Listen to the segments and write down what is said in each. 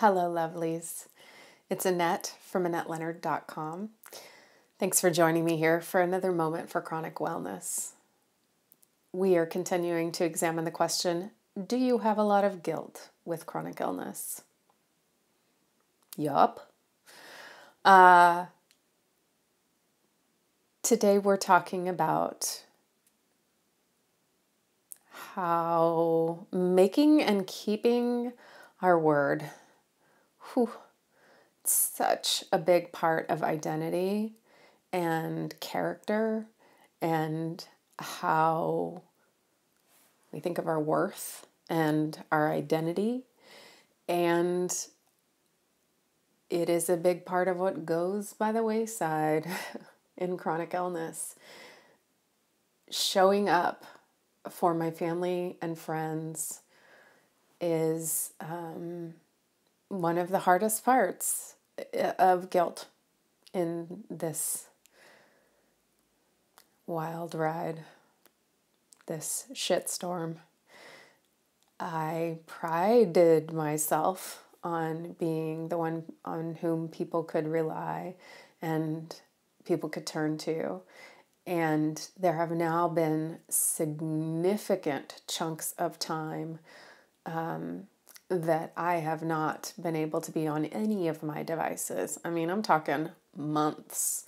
Hello, lovelies. It's Annette from AnnetteLeonard.com. Thanks for joining me here for another moment for chronic wellness. We are continuing to examine the question Do you have a lot of guilt with chronic illness? Yup. Uh, today we're talking about how making and keeping our word, whew, such a big part of identity and character and how we think of our worth and our identity. And it is a big part of what goes by the wayside in chronic illness. Showing up for my family and friends is um, one of the hardest parts uh, of guilt in this wild ride, this shitstorm. I prided myself on being the one on whom people could rely and people could turn to. And there have now been significant chunks of time um, that I have not been able to be on any of my devices. I mean, I'm talking months.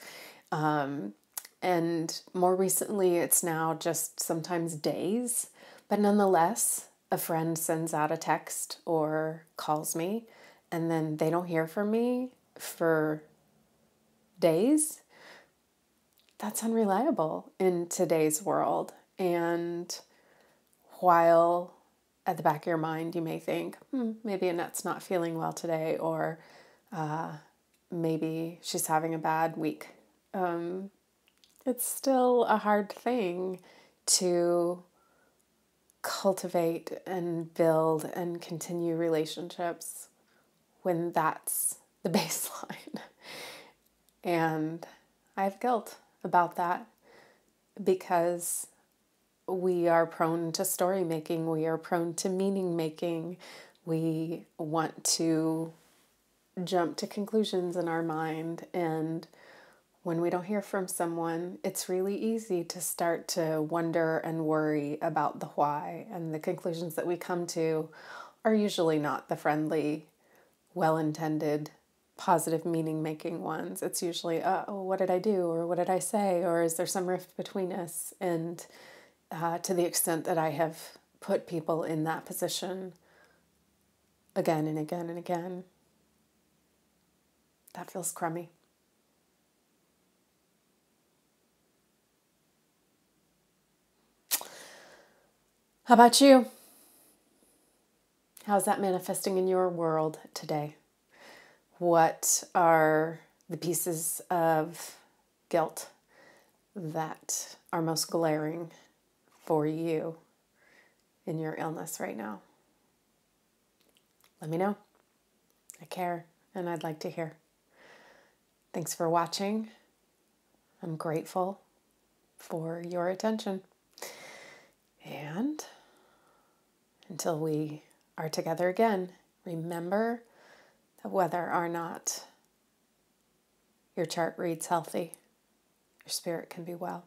Um, and more recently, it's now just sometimes days. But nonetheless, a friend sends out a text or calls me, and then they don't hear from me for days that's unreliable in today's world. And while at the back of your mind you may think, hmm, maybe Annette's not feeling well today, or uh, maybe she's having a bad week, um, it's still a hard thing to cultivate and build and continue relationships when that's the baseline. and I have guilt about that because we are prone to story making, we are prone to meaning making, we want to jump to conclusions in our mind. And when we don't hear from someone, it's really easy to start to wonder and worry about the why. And the conclusions that we come to are usually not the friendly, well intended positive meaning making ones. It's usually, uh, oh, what did I do? Or what did I say? Or is there some rift between us? And uh, to the extent that I have put people in that position again and again and again, that feels crummy. How about you? How's that manifesting in your world today? what are the pieces of guilt that are most glaring for you in your illness right now? Let me know. I care and I'd like to hear. Thanks for watching. I'm grateful for your attention. And until we are together again, remember that whether or not your chart reads healthy, your spirit can be well.